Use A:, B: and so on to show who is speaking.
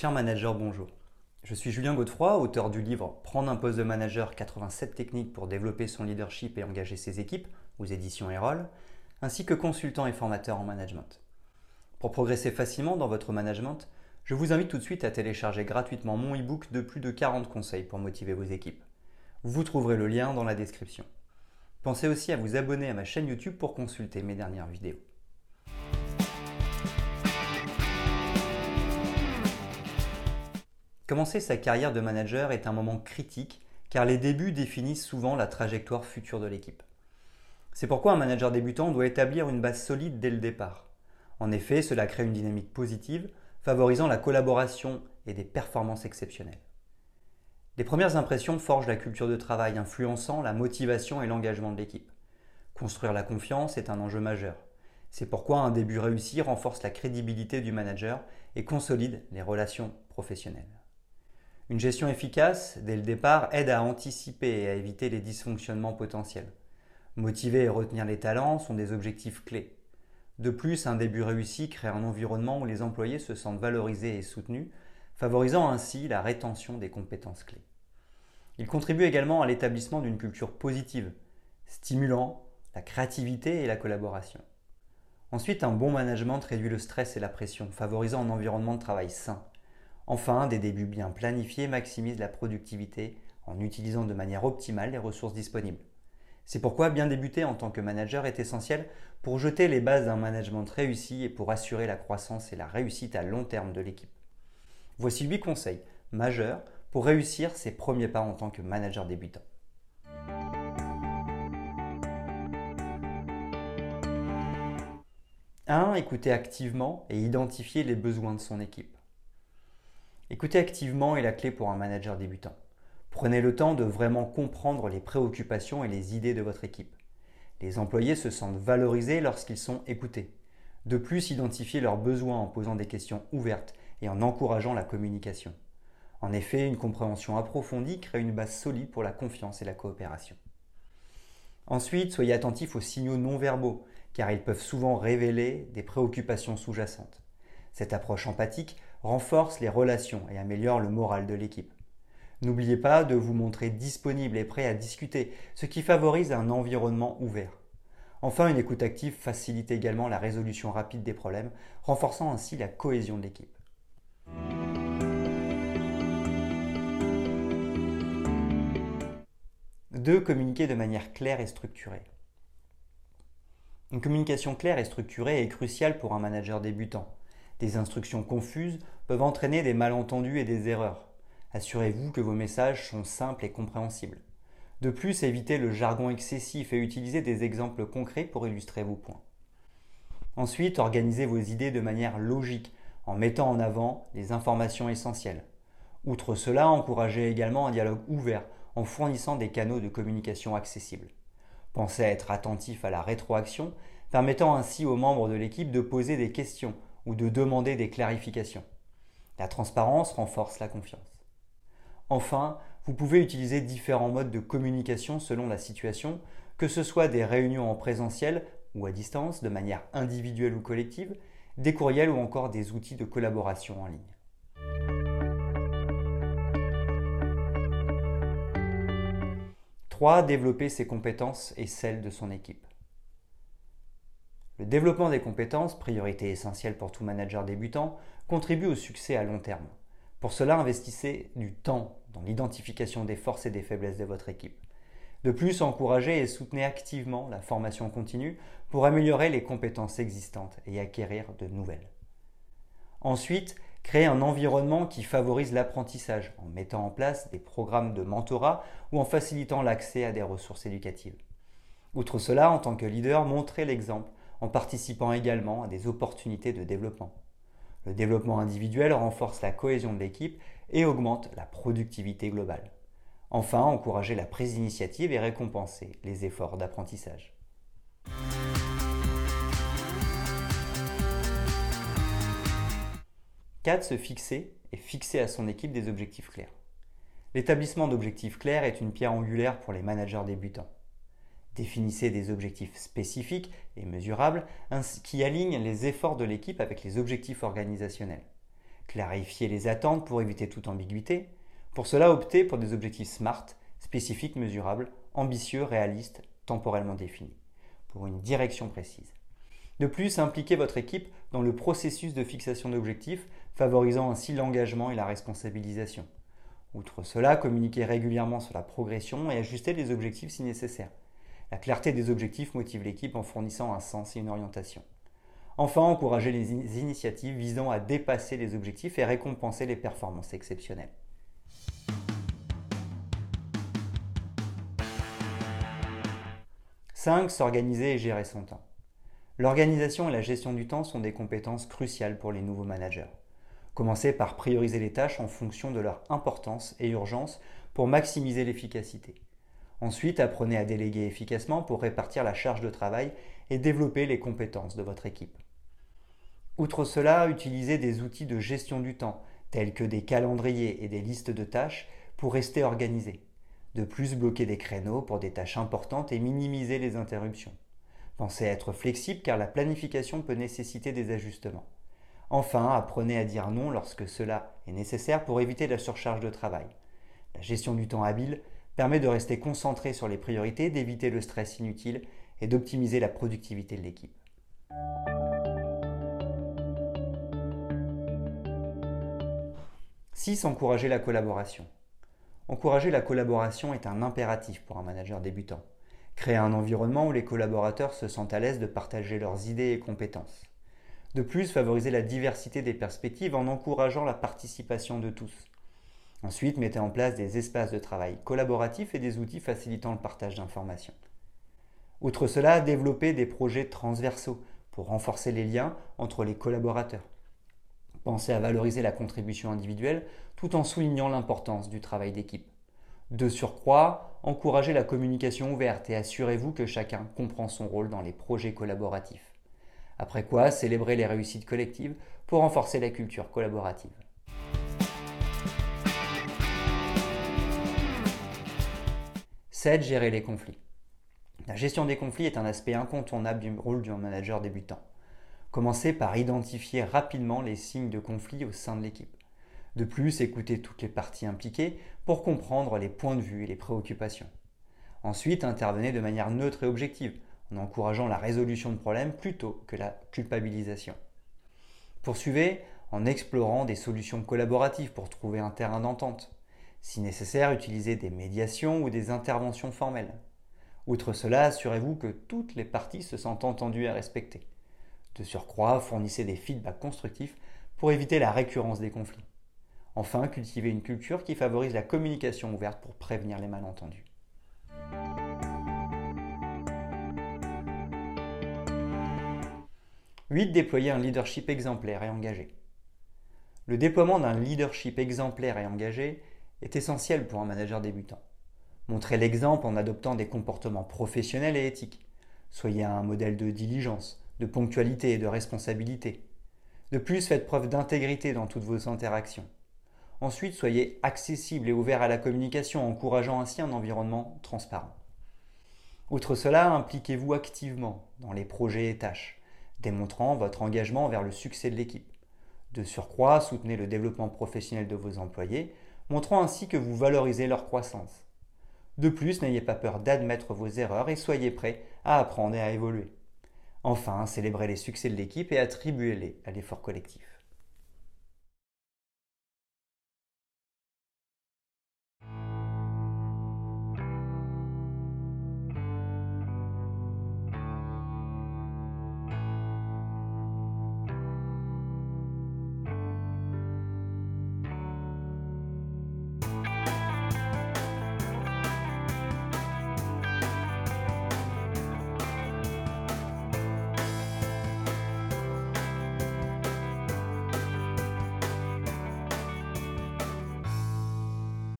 A: Cher manager, bonjour. Je suis Julien Godefroy, auteur du livre Prendre un poste de manager 87 techniques pour développer son leadership et engager ses équipes aux éditions Erol, ainsi que consultant et formateur en management. Pour progresser facilement dans votre management, je vous invite tout de suite à télécharger gratuitement mon e-book de plus de 40 conseils pour motiver vos équipes. Vous trouverez le lien dans la description. Pensez aussi à vous abonner à ma chaîne YouTube pour consulter mes dernières vidéos. Commencer sa carrière de manager est un moment critique car les débuts définissent souvent la trajectoire future de l'équipe. C'est pourquoi un manager débutant doit établir une base solide dès le départ. En effet, cela crée une dynamique positive, favorisant la collaboration et des performances exceptionnelles. Les premières impressions forgent la culture de travail, influençant la motivation et l'engagement de l'équipe. Construire la confiance est un enjeu majeur. C'est pourquoi un début réussi renforce la crédibilité du manager et consolide les relations professionnelles. Une gestion efficace, dès le départ, aide à anticiper et à éviter les dysfonctionnements potentiels. Motiver et retenir les talents sont des objectifs clés. De plus, un début réussi crée un environnement où les employés se sentent valorisés et soutenus, favorisant ainsi la rétention des compétences clés. Il contribue également à l'établissement d'une culture positive, stimulant la créativité et la collaboration. Ensuite, un bon management réduit le stress et la pression, favorisant un environnement de travail sain. Enfin, des débuts bien planifiés maximisent la productivité en utilisant de manière optimale les ressources disponibles. C'est pourquoi bien débuter en tant que manager est essentiel pour jeter les bases d'un management réussi et pour assurer la croissance et la réussite à long terme de l'équipe. Voici 8 conseils majeurs pour réussir ses premiers pas en tant que manager débutant. 1. Écouter activement et identifier les besoins de son équipe. Écouter activement est la clé pour un manager débutant. Prenez le temps de vraiment comprendre les préoccupations et les idées de votre équipe. Les employés se sentent valorisés lorsqu'ils sont écoutés. De plus, identifiez leurs besoins en posant des questions ouvertes et en encourageant la communication. En effet, une compréhension approfondie crée une base solide pour la confiance et la coopération. Ensuite, soyez attentifs aux signaux non verbaux, car ils peuvent souvent révéler des préoccupations sous-jacentes. Cette approche empathique renforce les relations et améliore le moral de l'équipe. N'oubliez pas de vous montrer disponible et prêt à discuter, ce qui favorise un environnement ouvert. Enfin, une écoute active facilite également la résolution rapide des problèmes, renforçant ainsi la cohésion de l'équipe. 2. Communiquer de manière claire et structurée. Une communication claire et structurée est cruciale pour un manager débutant. Des instructions confuses peuvent entraîner des malentendus et des erreurs. Assurez-vous que vos messages sont simples et compréhensibles. De plus, évitez le jargon excessif et utilisez des exemples concrets pour illustrer vos points. Ensuite, organisez vos idées de manière logique en mettant en avant les informations essentielles. Outre cela, encouragez également un dialogue ouvert en fournissant des canaux de communication accessibles. Pensez à être attentif à la rétroaction, permettant ainsi aux membres de l'équipe de poser des questions ou de demander des clarifications. La transparence renforce la confiance. Enfin, vous pouvez utiliser différents modes de communication selon la situation, que ce soit des réunions en présentiel ou à distance, de manière individuelle ou collective, des courriels ou encore des outils de collaboration en ligne. 3. Développer ses compétences et celles de son équipe. Le développement des compétences, priorité essentielle pour tout manager débutant, contribue au succès à long terme. Pour cela, investissez du temps dans l'identification des forces et des faiblesses de votre équipe. De plus, encouragez et soutenez activement la formation continue pour améliorer les compétences existantes et acquérir de nouvelles. Ensuite, créez un environnement qui favorise l'apprentissage en mettant en place des programmes de mentorat ou en facilitant l'accès à des ressources éducatives. Outre cela, en tant que leader, montrez l'exemple en participant également à des opportunités de développement. Le développement individuel renforce la cohésion de l'équipe et augmente la productivité globale. Enfin, encourager la prise d'initiative et récompenser les efforts d'apprentissage. Quatre, Se fixer et fixer à son équipe des objectifs clairs. L'établissement d'objectifs clairs est une pierre angulaire pour les managers débutants. Définissez des objectifs spécifiques et mesurables qui alignent les efforts de l'équipe avec les objectifs organisationnels. Clarifiez les attentes pour éviter toute ambiguïté. Pour cela, optez pour des objectifs SMART, spécifiques, mesurables, ambitieux, réalistes, temporellement définis, pour une direction précise. De plus, impliquez votre équipe dans le processus de fixation d'objectifs, favorisant ainsi l'engagement et la responsabilisation. Outre cela, communiquez régulièrement sur la progression et ajustez les objectifs si nécessaire. La clarté des objectifs motive l'équipe en fournissant un sens et une orientation. Enfin, encouragez les initiatives visant à dépasser les objectifs et récompenser les performances exceptionnelles. 5. S'organiser et gérer son temps. L'organisation et la gestion du temps sont des compétences cruciales pour les nouveaux managers. Commencez par prioriser les tâches en fonction de leur importance et urgence pour maximiser l'efficacité. Ensuite, apprenez à déléguer efficacement pour répartir la charge de travail et développer les compétences de votre équipe. Outre cela, utilisez des outils de gestion du temps, tels que des calendriers et des listes de tâches, pour rester organisé. De plus, bloquez des créneaux pour des tâches importantes et minimiser les interruptions. Pensez à être flexible car la planification peut nécessiter des ajustements. Enfin, apprenez à dire non lorsque cela est nécessaire pour éviter la surcharge de travail. La gestion du temps habile permet de rester concentré sur les priorités, d'éviter le stress inutile et d'optimiser la productivité de l'équipe. 6. Encourager la collaboration. Encourager la collaboration est un impératif pour un manager débutant. Créer un environnement où les collaborateurs se sentent à l'aise de partager leurs idées et compétences. De plus, favoriser la diversité des perspectives en encourageant la participation de tous. Ensuite, mettez en place des espaces de travail collaboratifs et des outils facilitant le partage d'informations. Outre cela, développez des projets transversaux pour renforcer les liens entre les collaborateurs. Pensez à valoriser la contribution individuelle tout en soulignant l'importance du travail d'équipe. De surcroît, encouragez la communication ouverte et assurez-vous que chacun comprend son rôle dans les projets collaboratifs. Après quoi, célébrez les réussites collectives pour renforcer la culture collaborative. 7. Gérer les conflits. La gestion des conflits est un aspect incontournable du rôle d'un manager débutant. Commencez par identifier rapidement les signes de conflit au sein de l'équipe. De plus, écoutez toutes les parties impliquées pour comprendre les points de vue et les préoccupations. Ensuite, intervenez de manière neutre et objective, en encourageant la résolution de problèmes plutôt que la culpabilisation. Poursuivez en explorant des solutions collaboratives pour trouver un terrain d'entente. Si nécessaire, utilisez des médiations ou des interventions formelles. Outre cela, assurez-vous que toutes les parties se sentent entendues et respectées. De surcroît, fournissez des feedbacks constructifs pour éviter la récurrence des conflits. Enfin, cultivez une culture qui favorise la communication ouverte pour prévenir les malentendus. « 8. Déployer un leadership exemplaire et engagé. Le déploiement d'un leadership exemplaire et engagé est essentiel pour un manager débutant. Montrez l'exemple en adoptant des comportements professionnels et éthiques. Soyez un modèle de diligence, de ponctualité et de responsabilité. De plus, faites preuve d'intégrité dans toutes vos interactions. Ensuite, soyez accessible et ouvert à la communication, encourageant ainsi un environnement transparent. Outre cela, impliquez-vous activement dans les projets et tâches, démontrant votre engagement vers le succès de l'équipe. De surcroît, soutenez le développement professionnel de vos employés, montrant ainsi que vous valorisez leur croissance. De plus, n'ayez pas peur d'admettre vos erreurs et soyez prêt à apprendre et à évoluer. Enfin, célébrez les succès de l'équipe et attribuez-les à l'effort collectif.